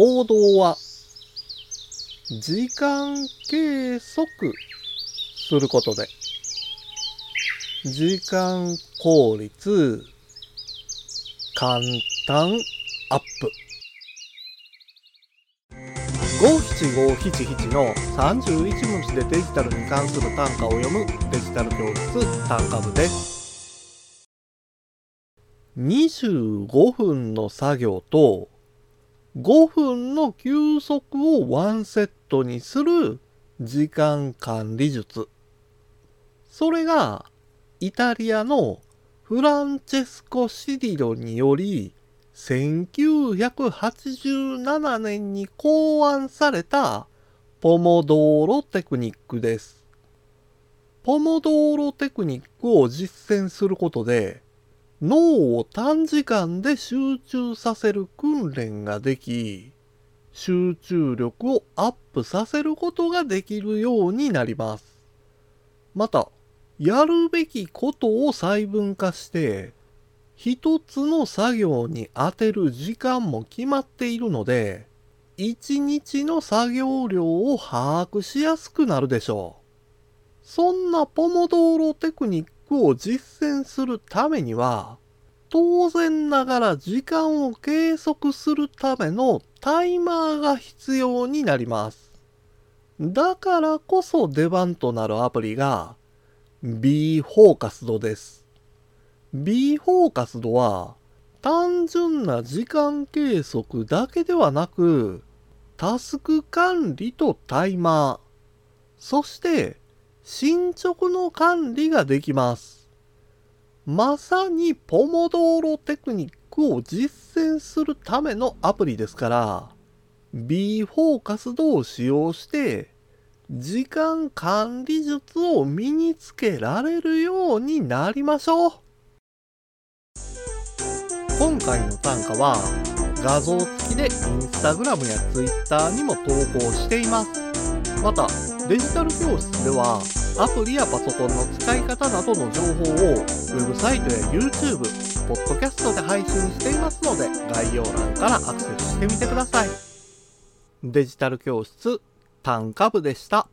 行動は時間計測することで時間効率簡単アップ。五七五七七の31文字でデジタルに関する単価を読むデジタル教室単価部です。25分の作業と5分の休息をワンセットにする時間管理術それがイタリアのフランチェスコ・シディロにより1987年に考案されたポモドーロテクニックです。ポモドーロテクニックを実践することで脳を短時間で集中させる訓練ができ集中力をアップさせることができるようになります。また、やるべきことを細分化して一つの作業に当てる時間も決まっているので、一日の作業量を把握しやすくなるでしょう。そんなポモドーロテクニックを実践するためには、当然ながら時間を計測するためのタイマーが必要になります。だからこそ出番となるアプリが B フォーカスドです。B フォーカスドは単純な時間計測だけではなくタスク管理とタイマーそして進捗の管理ができますまさにポモドーロテクニックを実践するためのアプリですから B フォーカスドを使用して時間管理術を身につけられるようになりましょう。今回の単価は画像付きでインスタグラムやツイッターにも投稿しています。またデジタル教室ではアプリやパソコンの使い方などの情報をウェブサイトや YouTube、ポッドキャストで配信していますので概要欄からアクセスしてみてくださいデジタル教室単価部でした。